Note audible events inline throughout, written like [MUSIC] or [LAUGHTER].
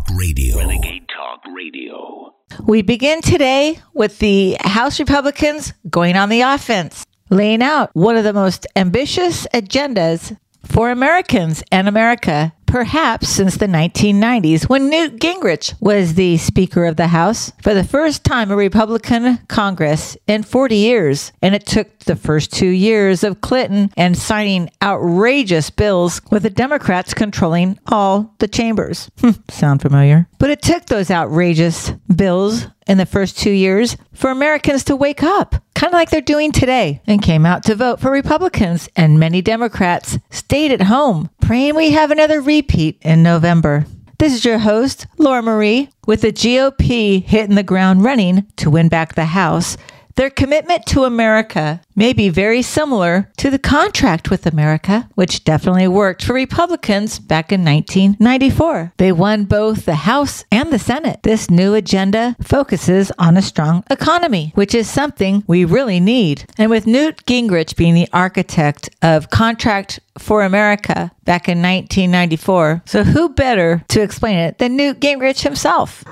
Talk Radio. Renegade Talk Radio. We begin today with the House Republicans going on the offense, laying out one of the most ambitious agendas for Americans and America perhaps since the 1990s when Newt Gingrich was the Speaker of the House for the first time a Republican Congress in 40 years. And it took the first two years of Clinton and signing outrageous bills with the Democrats controlling all the chambers. [LAUGHS] Sound familiar? But it took those outrageous bills in the first two years for Americans to wake up, kind of like they're doing today, and came out to vote for Republicans. And many Democrats stayed at home, praying we have another repeat in November. This is your host, Laura Marie, with the GOP hitting the ground running to win back the House. Their commitment to America may be very similar to the contract with America, which definitely worked for Republicans back in 1994. They won both the House and the Senate. This new agenda focuses on a strong economy, which is something we really need. And with Newt Gingrich being the architect of Contract for America back in 1994, so who better to explain it than Newt Gingrich himself?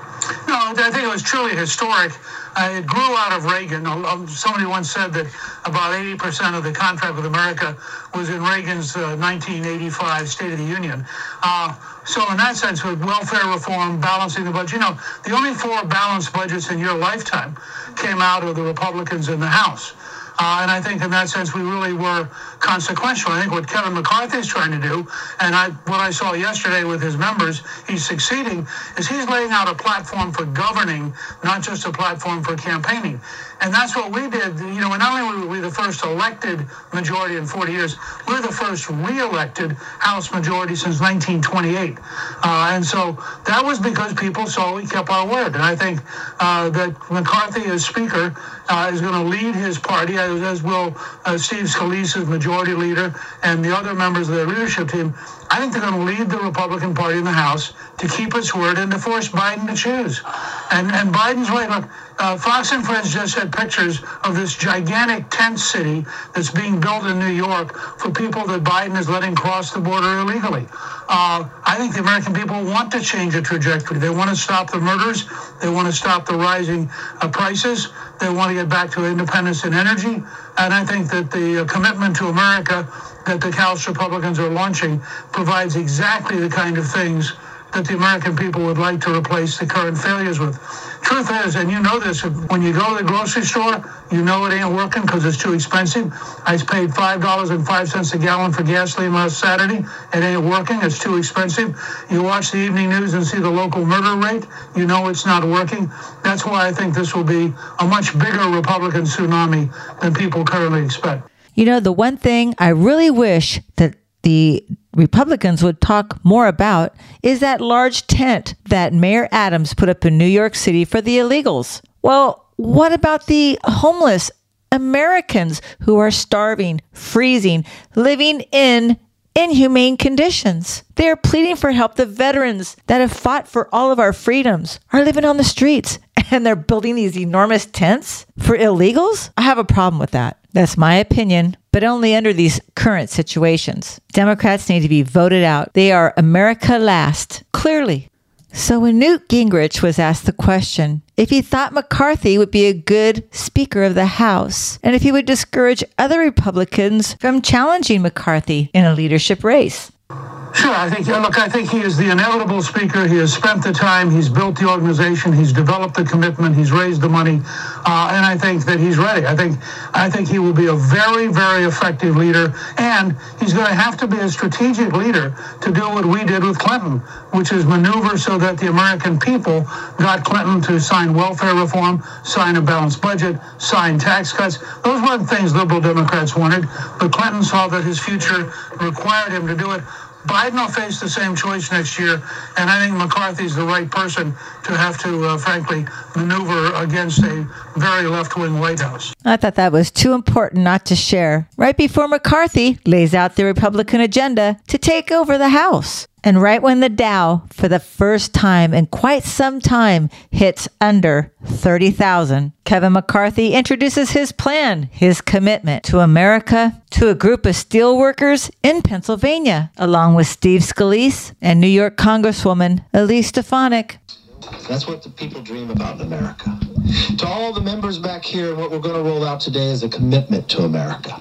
No, I think it was truly historic. It grew out of Reagan. Somebody once said that about 80% of the contract with America was in Reagan's uh, 1985 State of the Union. Uh, so in that sense, with welfare reform, balancing the budget, you know, the only four balanced budgets in your lifetime came out of the Republicans in the House. Uh, and I think in that sense, we really were consequential. I think what Kevin McCarthy is trying to do, and I, what I saw yesterday with his members, he's succeeding, is he's laying out a platform for governing, not just a platform for campaigning. And that's what we did. You know, not only were we the first elected majority in 40 years, we're the first re-elected House majority since 1928. Uh, and so that was because people saw we kept our word. And I think uh, that McCarthy as Speaker uh, is going to lead his party, as, as will uh, Steve Scalise as majority leader and the other members of their leadership team. I think they're going to lead the Republican Party in the House to keep its word and to force Biden to choose. And and Biden's way. Look, uh, Fox and Friends just had pictures of this gigantic tent city that's being built in New York for people that Biden is letting cross the border illegally. Uh, I think the American people want to change the trajectory. They want to stop the murders. They want to stop the rising uh, prices. They want to get back to independence in energy. And I think that the uh, commitment to America that the House Republicans are launching provides exactly the kind of things that the American people would like to replace the current failures with. Truth is, and you know this, when you go to the grocery store, you know it ain't working because it's too expensive. I paid $5.05 a gallon for gasoline last Saturday. It ain't working. It's too expensive. You watch the evening news and see the local murder rate. You know it's not working. That's why I think this will be a much bigger Republican tsunami than people currently expect. You know, the one thing I really wish that the Republicans would talk more about is that large tent that Mayor Adams put up in New York City for the illegals. Well, what about the homeless Americans who are starving, freezing, living in inhumane conditions? They are pleading for help. The veterans that have fought for all of our freedoms are living on the streets [LAUGHS] and they're building these enormous tents for illegals. I have a problem with that. That's my opinion, but only under these current situations. Democrats need to be voted out. They are America last, clearly. So when Newt Gingrich was asked the question if he thought McCarthy would be a good Speaker of the House and if he would discourage other Republicans from challenging McCarthy in a leadership race, Sure, I think. Look, I think he is the inevitable speaker. He has spent the time. He's built the organization. He's developed the commitment. He's raised the money, uh, and I think that he's ready. I think. I think he will be a very, very effective leader, and he's going to have to be a strategic leader to do what we did with Clinton, which is maneuver so that the American people got Clinton to sign welfare reform, sign a balanced budget, sign tax cuts. Those were the things liberal Democrats wanted, but Clinton saw that his future required him to do it. Biden will face the same choice next year, and I think McCarthy's the right person to have to, uh, frankly, maneuver against a very left wing White House. I thought that was too important not to share. Right before McCarthy lays out the Republican agenda to take over the House. And right when the Dow, for the first time in quite some time, hits under 30,000, Kevin McCarthy introduces his plan, his commitment to America, to a group of steelworkers in Pennsylvania, along with Steve Scalise and New York Congresswoman Elise Stefanik. That's what the people dream about in America. To all the members back here, what we're going to roll out today is a commitment to America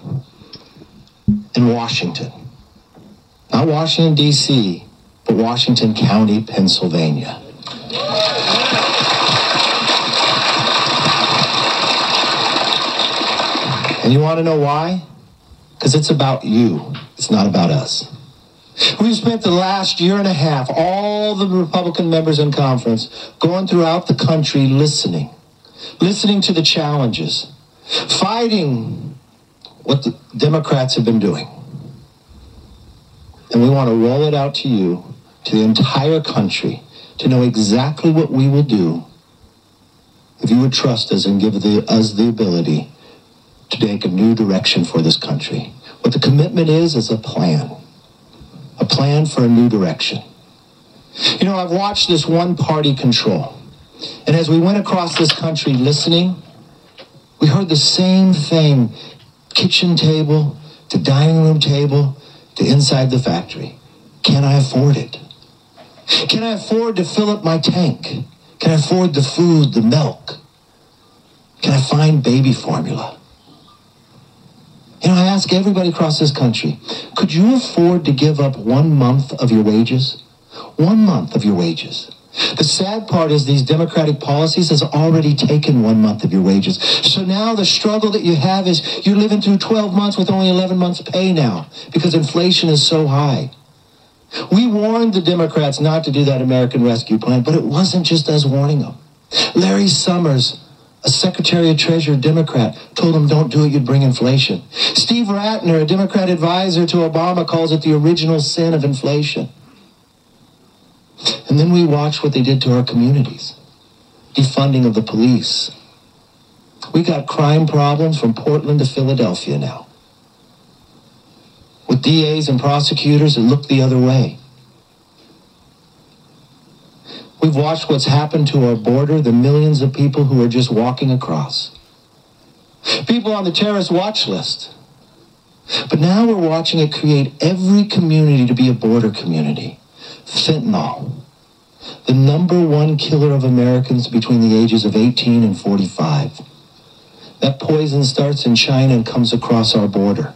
in Washington. Not Washington, D.C., Washington County, Pennsylvania. And you want to know why? Because it's about you. It's not about us. We've spent the last year and a half, all the Republican members in conference, going throughout the country listening, listening to the challenges, fighting what the Democrats have been doing. And we want to roll it out to you, to the entire country, to know exactly what we will do if you would trust us and give the, us the ability to take a new direction for this country. What the commitment is, is a plan. A plan for a new direction. You know, I've watched this one party control. And as we went across this country listening, we heard the same thing kitchen table to dining room table to inside the factory. Can I afford it? Can I afford to fill up my tank? Can I afford the food, the milk? Can I find baby formula? You know, I ask everybody across this country, could you afford to give up one month of your wages? One month of your wages. The sad part is these democratic policies has already taken one month of your wages. So now the struggle that you have is you're living through 12 months with only 11 months pay now because inflation is so high. We warned the Democrats not to do that American Rescue Plan, but it wasn't just us warning them. Larry Summers, a Secretary of Treasury Democrat, told them don't do it, you'd bring inflation. Steve Ratner, a Democrat advisor to Obama, calls it the original sin of inflation. And then we watch what they did to our communities. Defunding of the police. We got crime problems from Portland to Philadelphia now. With DAs and prosecutors that look the other way. We've watched what's happened to our border, the millions of people who are just walking across. People on the terrorist watch list. But now we're watching it create every community to be a border community. Fentanyl, the number one killer of Americans between the ages of 18 and 45. That poison starts in China and comes across our border.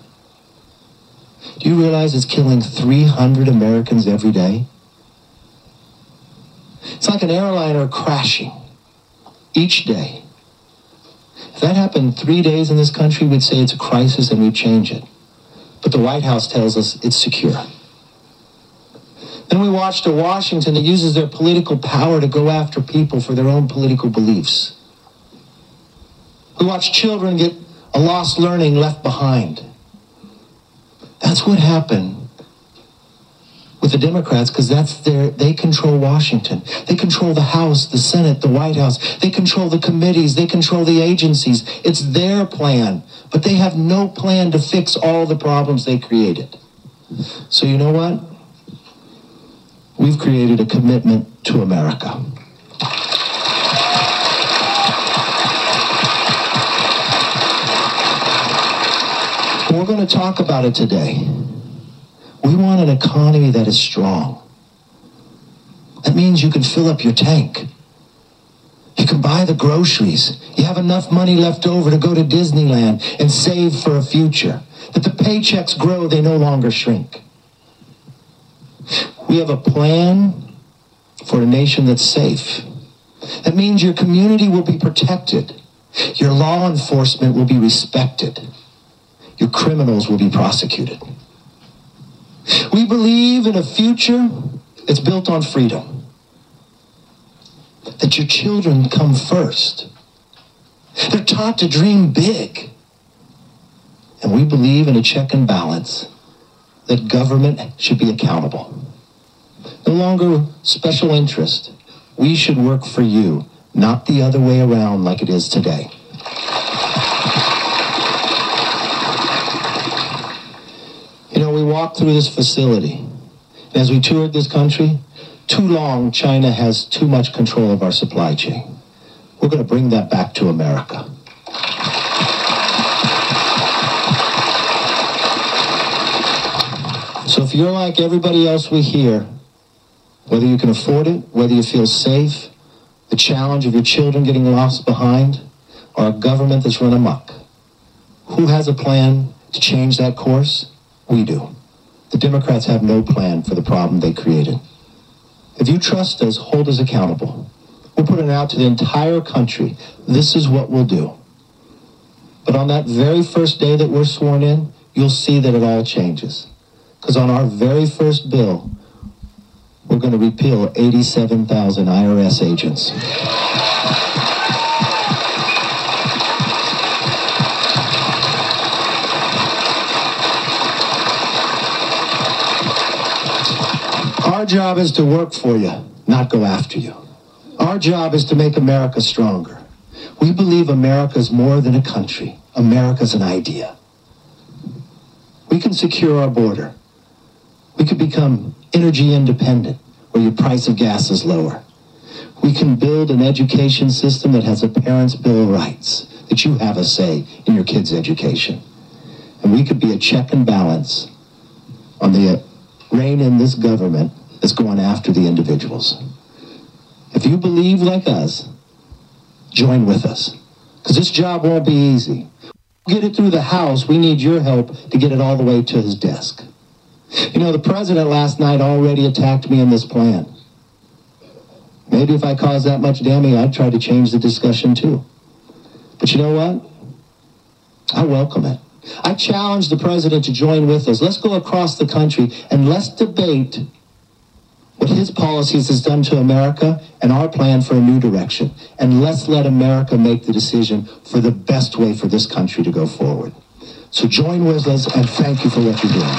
Do you realize it's killing 300 Americans every day? It's like an airliner crashing each day. If that happened three days in this country, we'd say it's a crisis and we'd change it. But the White House tells us it's secure. Then we watched a Washington that uses their political power to go after people for their own political beliefs. We watched children get a lost learning left behind. That's what happened with the Democrats because that's their they control Washington. They control the House, the Senate, the White House. They control the committees, they control the agencies. It's their plan, but they have no plan to fix all the problems they created. So you know what? We've created a commitment to America. We're going to talk about it today. We want an economy that is strong. That means you can fill up your tank. You can buy the groceries. You have enough money left over to go to Disneyland and save for a future. That the paychecks grow, they no longer shrink. We have a plan for a nation that's safe. That means your community will be protected. Your law enforcement will be respected. Your criminals will be prosecuted. We believe in a future that's built on freedom. That your children come first. They're taught to dream big. And we believe in a check and balance that government should be accountable. No longer special interest. We should work for you, not the other way around like it is today. You know, we walk through this facility, As we toured this country, too long China has too much control of our supply chain. We're going to bring that back to America. So if you're like everybody else we hear, whether you can afford it, whether you feel safe, the challenge of your children getting lost behind, or a government that's run amok, who has a plan to change that course? We do. The Democrats have no plan for the problem they created. If you trust us, hold us accountable. We'll put it out to the entire country. This is what we'll do. But on that very first day that we're sworn in, you'll see that it all changes. Because on our very first bill, we're going to repeal 87,000 IRS agents. Our job is to work for you, not go after you. Our job is to make America stronger. We believe America is more than a country. America's an idea. We can secure our border. We could become energy independent, where your price of gas is lower. We can build an education system that has a parent's bill of rights, that you have a say in your kid's education. And we could be a check and balance on the reign in this government that's going after the individuals. If you believe like us, join with us. Because this job won't be easy. Get it through the House, we need your help to get it all the way to his desk. You know, the president last night already attacked me in this plan. Maybe if I caused that much damage, I'd try to change the discussion too. But you know what? I welcome it. I challenge the president to join with us. Let's go across the country and let's debate what his policies has done to America and our plan for a new direction. And let's let America make the decision for the best way for this country to go forward. So join with us and thank you for what you're doing.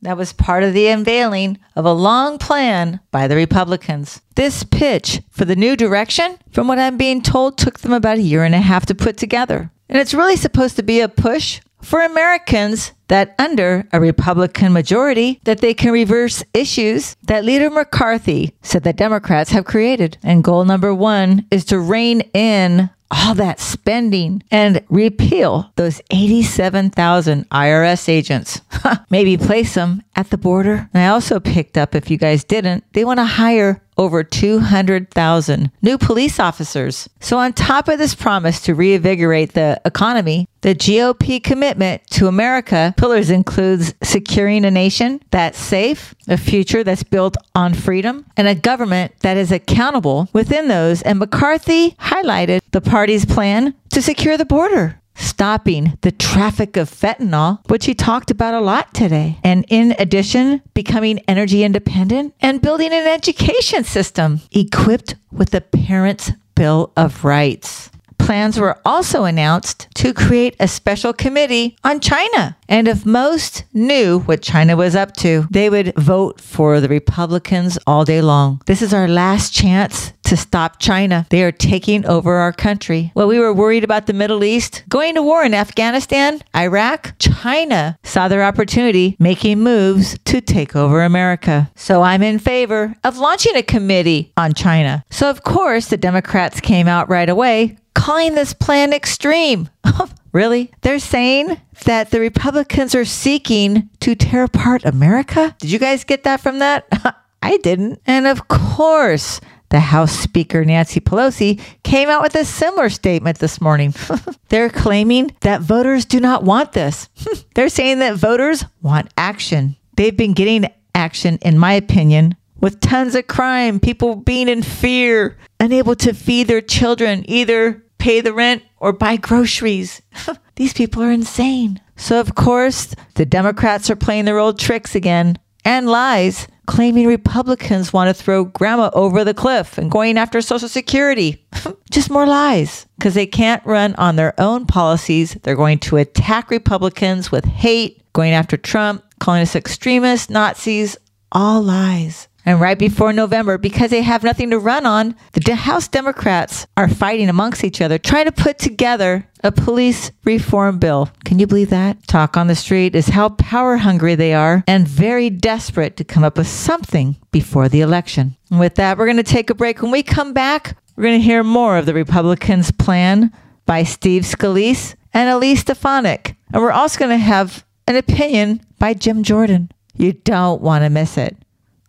That was part of the unveiling of a long plan by the Republicans. This pitch for the new direction, from what I'm being told, took them about a year and a half to put together. And it's really supposed to be a push for Americans that under a Republican majority that they can reverse issues that Leader McCarthy said that Democrats have created. And goal number 1 is to rein in all that spending and repeal those 87,000 IRS agents. [LAUGHS] Maybe place them at the border. And I also picked up, if you guys didn't, they want to hire over 200,000 new police officers. So, on top of this promise to reinvigorate the economy, the GOP commitment to America pillars includes securing a nation that's safe, a future that's built on freedom, and a government that is accountable within those. And McCarthy highlighted the party's plan to secure the border stopping the traffic of fentanyl, which he talked about a lot today. And in addition, becoming energy independent and building an education system equipped with the Parents' Bill of Rights. Plans were also announced to create a special committee on China. And if most knew what China was up to, they would vote for the Republicans all day long. This is our last chance to stop China. They are taking over our country. Well, we were worried about the Middle East, going to war in Afghanistan, Iraq. China saw their opportunity making moves to take over America. So I'm in favor of launching a committee on China. So, of course, the Democrats came out right away calling this plan extreme. [LAUGHS] really? They're saying that the Republicans are seeking to tear apart America? Did you guys get that from that? [LAUGHS] I didn't. And of course, the House Speaker Nancy Pelosi came out with a similar statement this morning. [LAUGHS] They're claiming that voters do not want this. [LAUGHS] They're saying that voters want action. They've been getting action, in my opinion, with tons of crime, people being in fear, unable to feed their children, either pay the rent or buy groceries. [LAUGHS] These people are insane. So, of course, the Democrats are playing their old tricks again and lies, claiming Republicans want to throw grandma over the cliff and going after Social Security. [LAUGHS] Just more lies because they can't run on their own policies. They're going to attack Republicans with hate, going after Trump, calling us extremists, Nazis, all lies. And right before November, because they have nothing to run on, the House Democrats are fighting amongst each other, trying to put together a police reform bill. Can you believe that? Talk on the street is how power hungry they are and very desperate to come up with something before the election. And with that, we're going to take a break. When we come back, we're going to hear more of the Republicans' plan by Steve Scalise and Elise Stefanik. And we're also going to have an opinion by Jim Jordan. You don't want to miss it.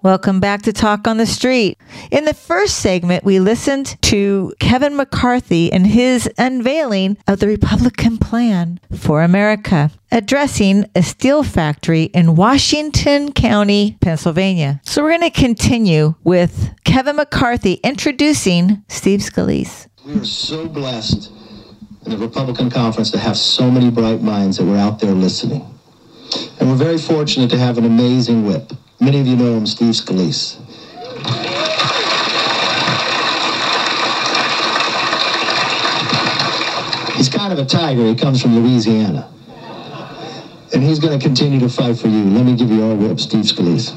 Welcome back to Talk on the Street. In the first segment, we listened to Kevin McCarthy and his unveiling of the Republican plan for America, addressing a steel factory in Washington County, Pennsylvania. So we're going to continue with Kevin McCarthy introducing Steve Scalise. We are so blessed in the Republican conference to have so many bright minds that were out there listening. And we're very fortunate to have an amazing whip. Many of you know him, Steve Scalise. He's kind of a tiger. He comes from Louisiana. And he's going to continue to fight for you. Let me give you our whip, Steve Scalise.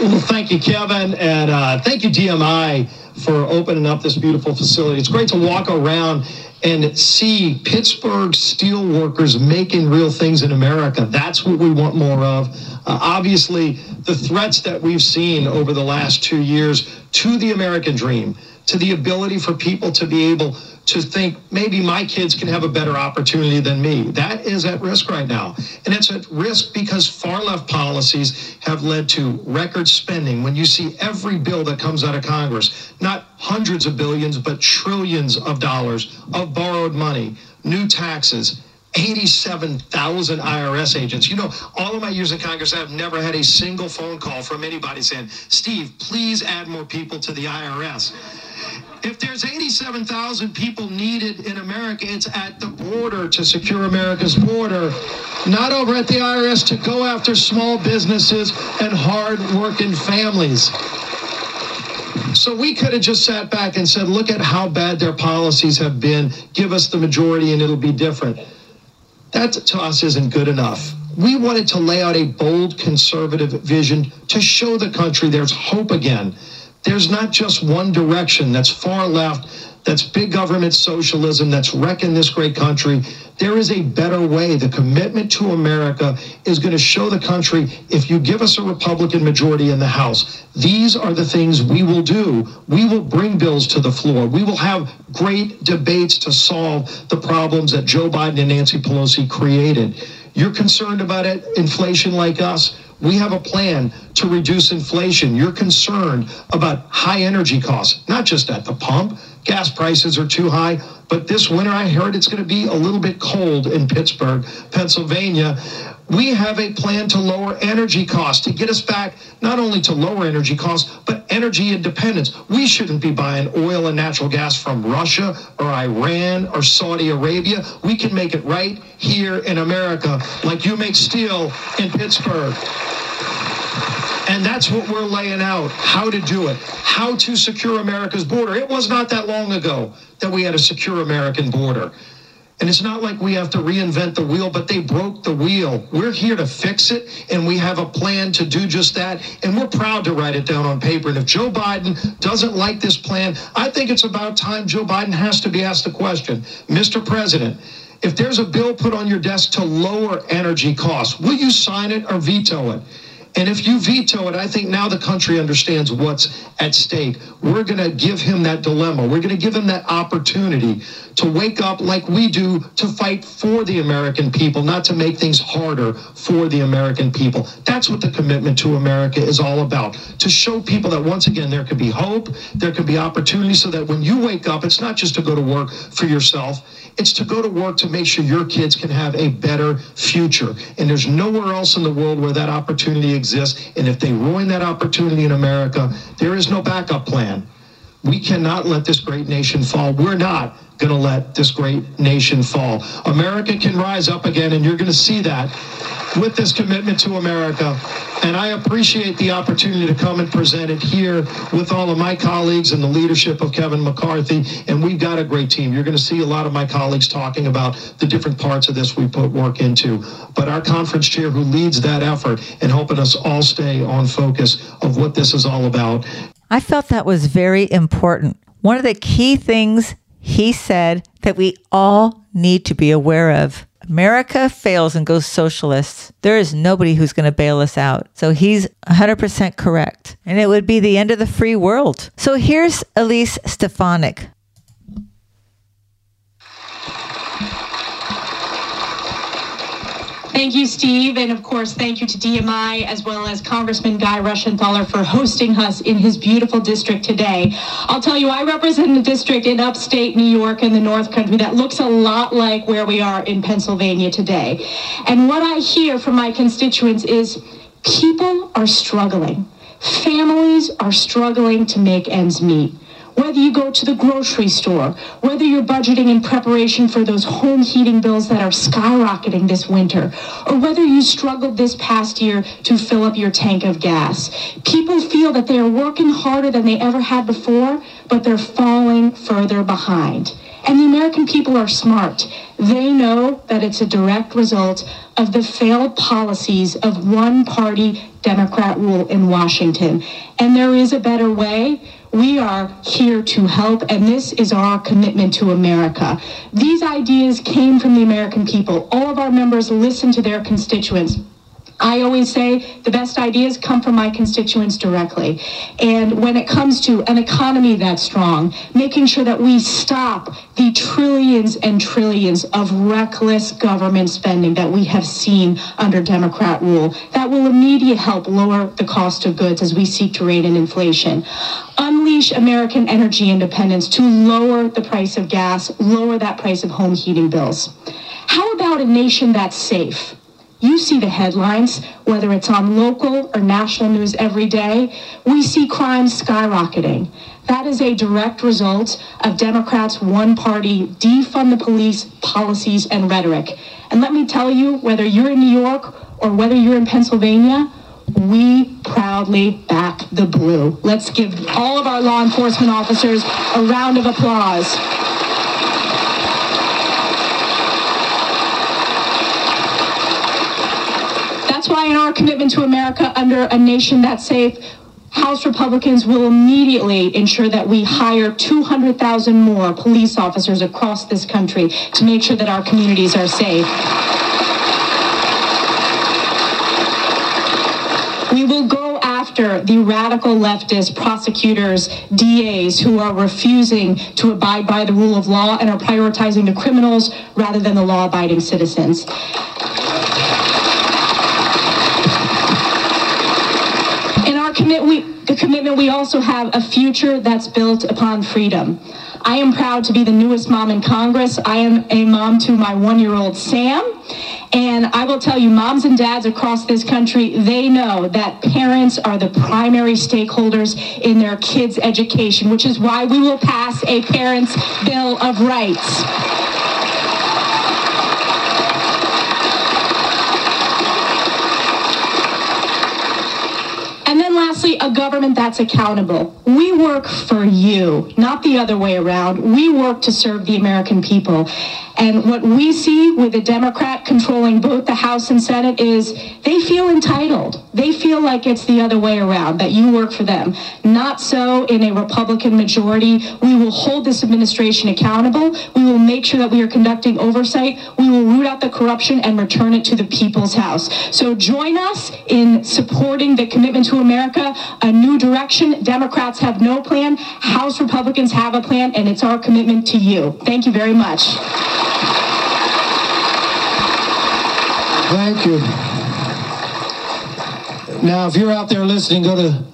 Well, thank you, Kevin, and uh, thank you, DMI, for opening up this beautiful facility. It's great to walk around and see Pittsburgh steel workers making real things in America. That's what we want more of. Uh, obviously, the threats that we've seen over the last two years to the American dream, to the ability for people to be able to think maybe my kids can have a better opportunity than me. That is at risk right now. And it's at risk because far left policies have led to record spending. When you see every bill that comes out of Congress, not hundreds of billions, but trillions of dollars of borrowed money, new taxes, 87,000 IRS agents. You know, all of my years in Congress, I've never had a single phone call from anybody saying, Steve, please add more people to the IRS. If there's 87,000 people needed in America, it's at the border to secure America's border, not over at the IRS to go after small businesses and hard working families. So we could have just sat back and said, look at how bad their policies have been, give us the majority and it'll be different. That to us isn't good enough. We wanted to lay out a bold conservative vision to show the country there's hope again. There's not just one direction that's far left, that's big government socialism, that's wrecking this great country. There is a better way. The commitment to America is going to show the country if you give us a Republican majority in the House, these are the things we will do. We will bring bills to the floor. We will have great debates to solve the problems that Joe Biden and Nancy Pelosi created. You're concerned about it, inflation like us. We have a plan to reduce inflation. You're concerned about high energy costs, not just at the pump. Gas prices are too high, but this winter I heard it's going to be a little bit cold in Pittsburgh, Pennsylvania. We have a plan to lower energy costs, to get us back not only to lower energy costs, but energy independence. We shouldn't be buying oil and natural gas from Russia or Iran or Saudi Arabia. We can make it right here in America, like you make steel in Pittsburgh. And that's what we're laying out how to do it, how to secure America's border. It was not that long ago that we had a secure American border. And it's not like we have to reinvent the wheel, but they broke the wheel. We're here to fix it, and we have a plan to do just that. And we're proud to write it down on paper. And if Joe Biden doesn't like this plan, I think it's about time Joe Biden has to be asked the question Mr. President, if there's a bill put on your desk to lower energy costs, will you sign it or veto it? And if you veto it, I think now the country understands what's at stake. We're going to give him that dilemma. We're going to give him that opportunity to wake up like we do to fight for the American people, not to make things harder for the American people. That's what the commitment to America is all about. To show people that once again there could be hope, there could be opportunity so that when you wake up, it's not just to go to work for yourself, it's to go to work to make sure your kids can have a better future. And there's nowhere else in the world where that opportunity exists. And if they ruin that opportunity in America, there is no backup plan. We cannot let this great nation fall. We're not going to let this great nation fall. America can rise up again, and you're going to see that with this commitment to America. And I appreciate the opportunity to come and present it here with all of my colleagues and the leadership of Kevin McCarthy. And we've got a great team. You're going to see a lot of my colleagues talking about the different parts of this we put work into. But our conference chair who leads that effort and helping us all stay on focus of what this is all about. I felt that was very important. One of the key things he said that we all need to be aware of. America fails and goes socialist. There is nobody who's going to bail us out. So he's 100% correct. And it would be the end of the free world. So here's Elise Stefanik, Thank you, Steve. And of course, thank you to DMI as well as Congressman Guy Reschenthaler for hosting us in his beautiful district today. I'll tell you, I represent a district in upstate New York in the North Country that looks a lot like where we are in Pennsylvania today. And what I hear from my constituents is people are struggling. Families are struggling to make ends meet whether you go to the grocery store, whether you're budgeting in preparation for those home heating bills that are skyrocketing this winter, or whether you struggled this past year to fill up your tank of gas. People feel that they are working harder than they ever had before, but they're falling further behind. And the American people are smart. They know that it's a direct result of the failed policies of one party Democrat rule in Washington. And there is a better way. We are here to help, and this is our commitment to America. These ideas came from the American people. All of our members listen to their constituents. I always say the best ideas come from my constituents directly. And when it comes to an economy that's strong, making sure that we stop the trillions and trillions of reckless government spending that we have seen under Democrat rule, that will immediately help lower the cost of goods as we seek to rein in inflation. Unleash American energy independence to lower the price of gas, lower that price of home heating bills. How about a nation that's safe? You see the headlines, whether it's on local or national news every day. We see crime skyrocketing. That is a direct result of Democrats' one party defund the police policies and rhetoric. And let me tell you, whether you're in New York or whether you're in Pennsylvania, we proudly back the blue. Let's give all of our law enforcement officers a round of applause. That's why in our commitment to America under a nation that's safe, House Republicans will immediately ensure that we hire 200,000 more police officers across this country to make sure that our communities are safe. We will go after the radical leftist prosecutors, DAs who are refusing to abide by the rule of law and are prioritizing the criminals rather than the law abiding citizens. commit we, the commitment, we also have a future that's built upon freedom. I am proud to be the newest mom in Congress. I am a mom to my one-year-old Sam. And I will tell you, moms and dads across this country, they know that parents are the primary stakeholders in their kids' education, which is why we will pass a Parents' Bill of Rights. Lastly, a government that's accountable. We work for you, not the other way around. We work to serve the American people. And what we see with a Democrat controlling both the House and Senate is they feel entitled. They feel like it's the other way around, that you work for them. Not so in a Republican majority. We will hold this administration accountable. We will make sure that we are conducting oversight. We will root out the corruption and return it to the people's house. So join us in supporting the commitment to America, a new direction. Democrats have no plan. House Republicans have a plan, and it's our commitment to you. Thank you very much. Thank you. Now, if you're out there listening, go to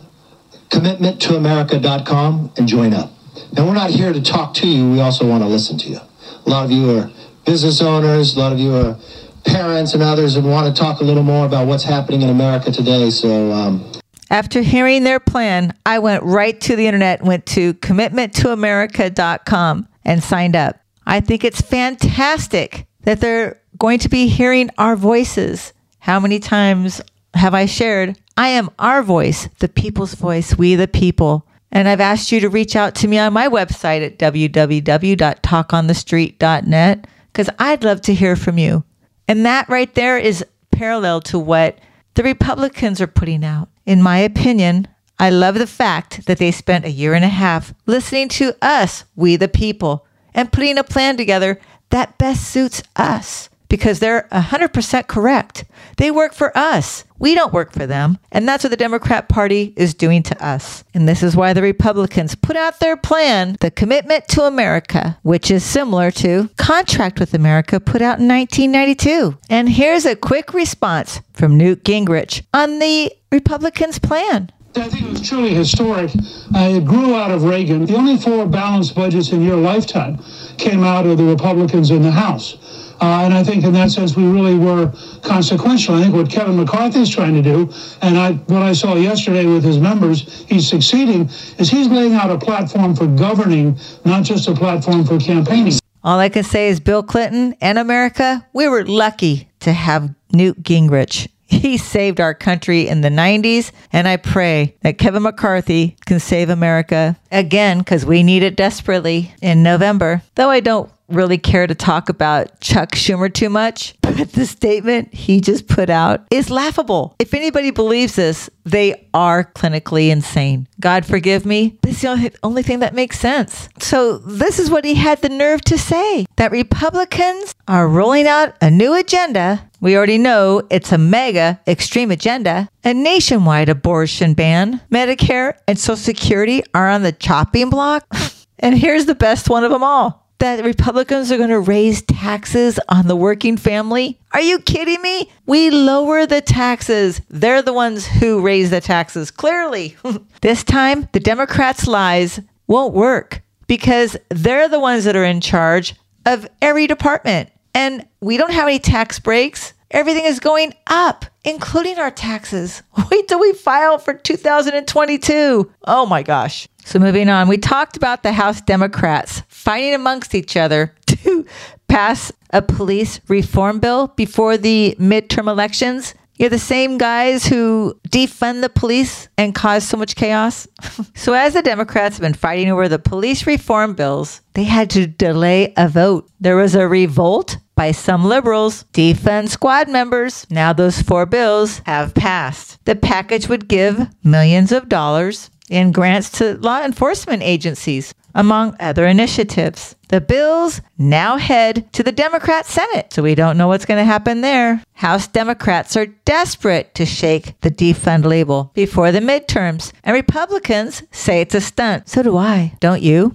commitmenttoamerica.com and join up. Now, we're not here to talk to you, we also want to listen to you. A lot of you are business owners, a lot of you are parents and others, and want to talk a little more about what's happening in America today. So, um, After hearing their plan, I went right to the internet, went to commitmenttoamerica.com and signed up. I think it's fantastic that they're going to be hearing our voices. How many times have I shared? I am our voice, the people's voice, we the people. And I've asked you to reach out to me on my website at www.talkonthestreet.net because I'd love to hear from you. And that right there is parallel to what the Republicans are putting out. In my opinion, I love the fact that they spent a year and a half listening to us, we the people, and putting a plan together that best suits us because they're 100% correct. They work for us. We don't work for them. And that's what the Democrat Party is doing to us. And this is why the Republicans put out their plan, the Commitment to America, which is similar to Contract with America put out in 1992. And here's a quick response from Newt Gingrich on the Republicans' plan. I think it was truly historic. It grew out of Reagan. The only four balanced budgets in your lifetime came out of the Republicans in the House. Uh, and I think in that sense, we really were consequential. I think what Kevin McCarthy is trying to do, and I, what I saw yesterday with his members, he's succeeding, is he's laying out a platform for governing, not just a platform for campaigning. All I can say is Bill Clinton and America, we were lucky to have Newt Gingrich. [LAUGHS] He saved our country in the 90s, and I pray that Kevin McCarthy can save America again because we need it desperately in November. Though I don't really care to talk about Chuck Schumer too much, [LAUGHS] but the statement he just put out is laughable. If anybody believes this, they are clinically insane. God forgive me. This is the only, thing that makes sense. So, this is what he had the nerve to say that Republicans are rolling out a new agenda. We already know it's a mega extreme agenda. A nationwide abortion ban, Medicare and Social Security are on the chopping block. [LAUGHS] and here's the best one of them all that Republicans are going to raise taxes on the working family? Are you kidding me? We lower the taxes. They're the ones who raise the taxes, clearly. [LAUGHS] this time, the Democrats' lies won't work because they're the ones that are in charge of every department. And we don't have any tax breaks. Everything is going up, including our taxes. [LAUGHS] Wait till we file for 2022. Oh my gosh. So, moving on, we talked about the House Democrats fighting amongst each other [LAUGHS] to pass a police reform bill before the midterm elections. You're the same guys who defund the police and cause so much chaos. [LAUGHS] so, as the Democrats have been fighting over the police reform bills, they had to delay a vote. There was a revolt by some liberals, defund squad members. Now, those four bills have passed. The package would give millions of dollars in grants to law enforcement agencies, among other initiatives. The bills now head to the Democrat Senate, so we don't know what's going to happen there. House Democrats are desperate to shake the defund label before the midterms, and Republicans say it's a stunt. So do I, don't you?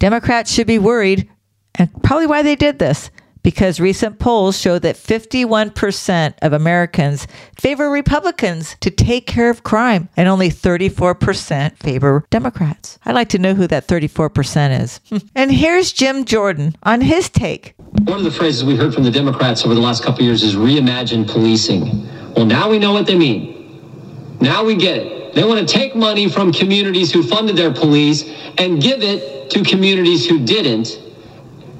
Democrats should be worried, and probably why they did this because recent polls show that 51% of Americans favor Republicans to take care of crime and only 34% favor Democrats. I'd like to know who that 34% is. [LAUGHS] and here's Jim Jordan on his take. One of the phrases we heard from the Democrats over the last couple years is reimagine policing. Well, now we know what they mean. Now we get it. They want to take money from communities who funded their police and give it to communities who didn't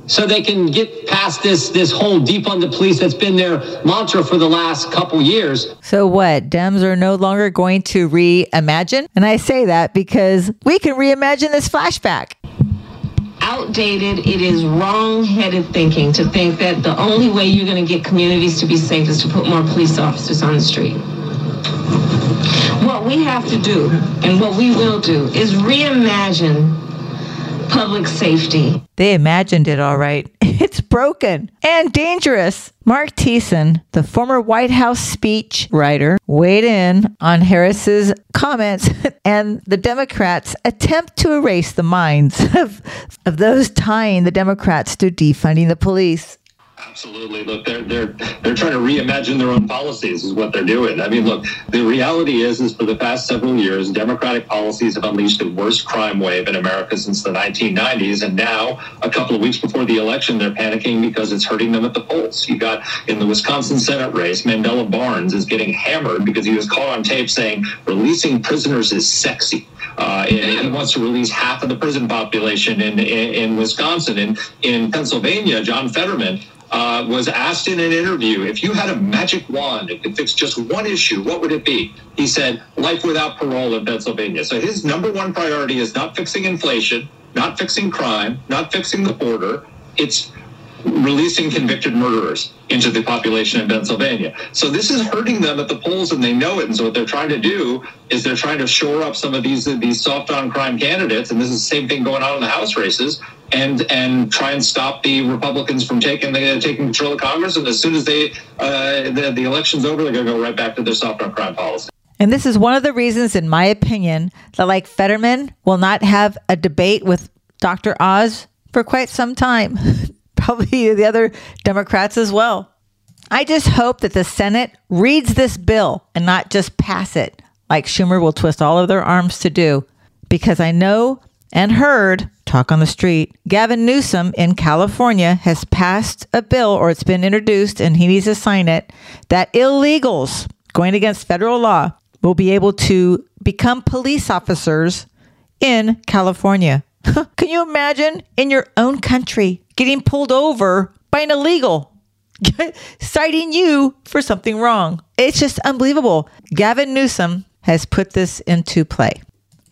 so they can get past this this whole defund the police that's been their mantra for the last couple years. So what? Dems are no longer going to reimagine? And I say that because we can reimagine this flashback. outdated, it is wrong-headed thinking to think that the only way you're going to get communities to be safe is to put more police officers on the street. What we have to do and what we will do is reimagine public safety. They imagined it all right. [LAUGHS] It's broken and dangerous. Mark Thiessen, the former White House speech writer, weighed in on Harris's comments [LAUGHS] and the Democrats' attempt to erase the minds [LAUGHS] of, of those tying the Democrats to defunding the police. Absolutely. Look, they're they're they're trying to reimagine their own policies is what they're doing. I mean, look, the reality is is for the past several years, Democratic policies have unleashed the worst crime wave in America since the 1990s, and now a couple of weeks before the election, they're panicking because it's hurting them at the polls. You got in the Wisconsin Senate race, Mandela Barnes is getting hammered because he was caught on tape saying releasing prisoners is sexy. Uh, and he wants to release half of the prison population in, in, in Wisconsin. And in Pennsylvania, John Fetterman uh, was asked in an interview if you had a magic wand that could fix just one issue, what would it be? He said, life without parole in Pennsylvania. So his number one priority is not fixing inflation, not fixing crime, not fixing the border. It's releasing convicted murderers into the population in Pennsylvania. So this is hurting them at the polls and they know it. And so what they're trying to do is they're trying to shore up some of these these soft on crime candidates. And this is the same thing going on in the House races and and try and stop the Republicans from taking the, taking control of Congress. And as soon as they uh, the, the election's over, they're going to go right back to their soft on crime policy. And this is one of the reasons, in my opinion, that like Fetterman will not have a debate with Dr. Oz for quite some time. [LAUGHS] Probably [LAUGHS] the other Democrats as well. I just hope that the Senate reads this bill and not just pass it like Schumer will twist all of their arms to do. Because I know and heard talk on the street. Gavin Newsom in California has passed a bill, or it's been introduced, and he needs to sign it, that illegals going against federal law will be able to become police officers in California. [LAUGHS] Can you imagine in your own country getting pulled over by an illegal? [LAUGHS] citing you for something wrong. It's just unbelievable. Gavin Newsom has put this into play.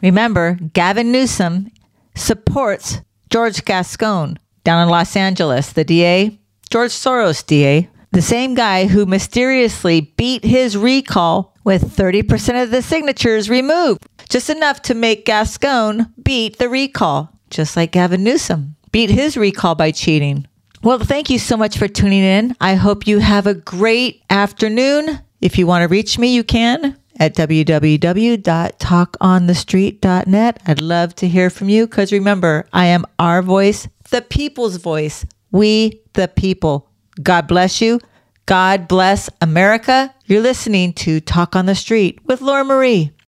Remember, Gavin Newsom supports George Gascon down in Los Angeles, the DA, George Soros DA, the same guy who mysteriously beat his recall with 30% of the signatures removed, just enough to make Gascon beat the recall, just like Gavin Newsom beat his recall by cheating. Well, thank you so much for tuning in. I hope you have a great afternoon. If you want to reach me, you can at www.talkonthestreet.net. I'd love to hear from you because remember, I am our voice, the people's voice. We, the people. God bless you. God bless America. You're listening to Talk on the Street with Laura Marie.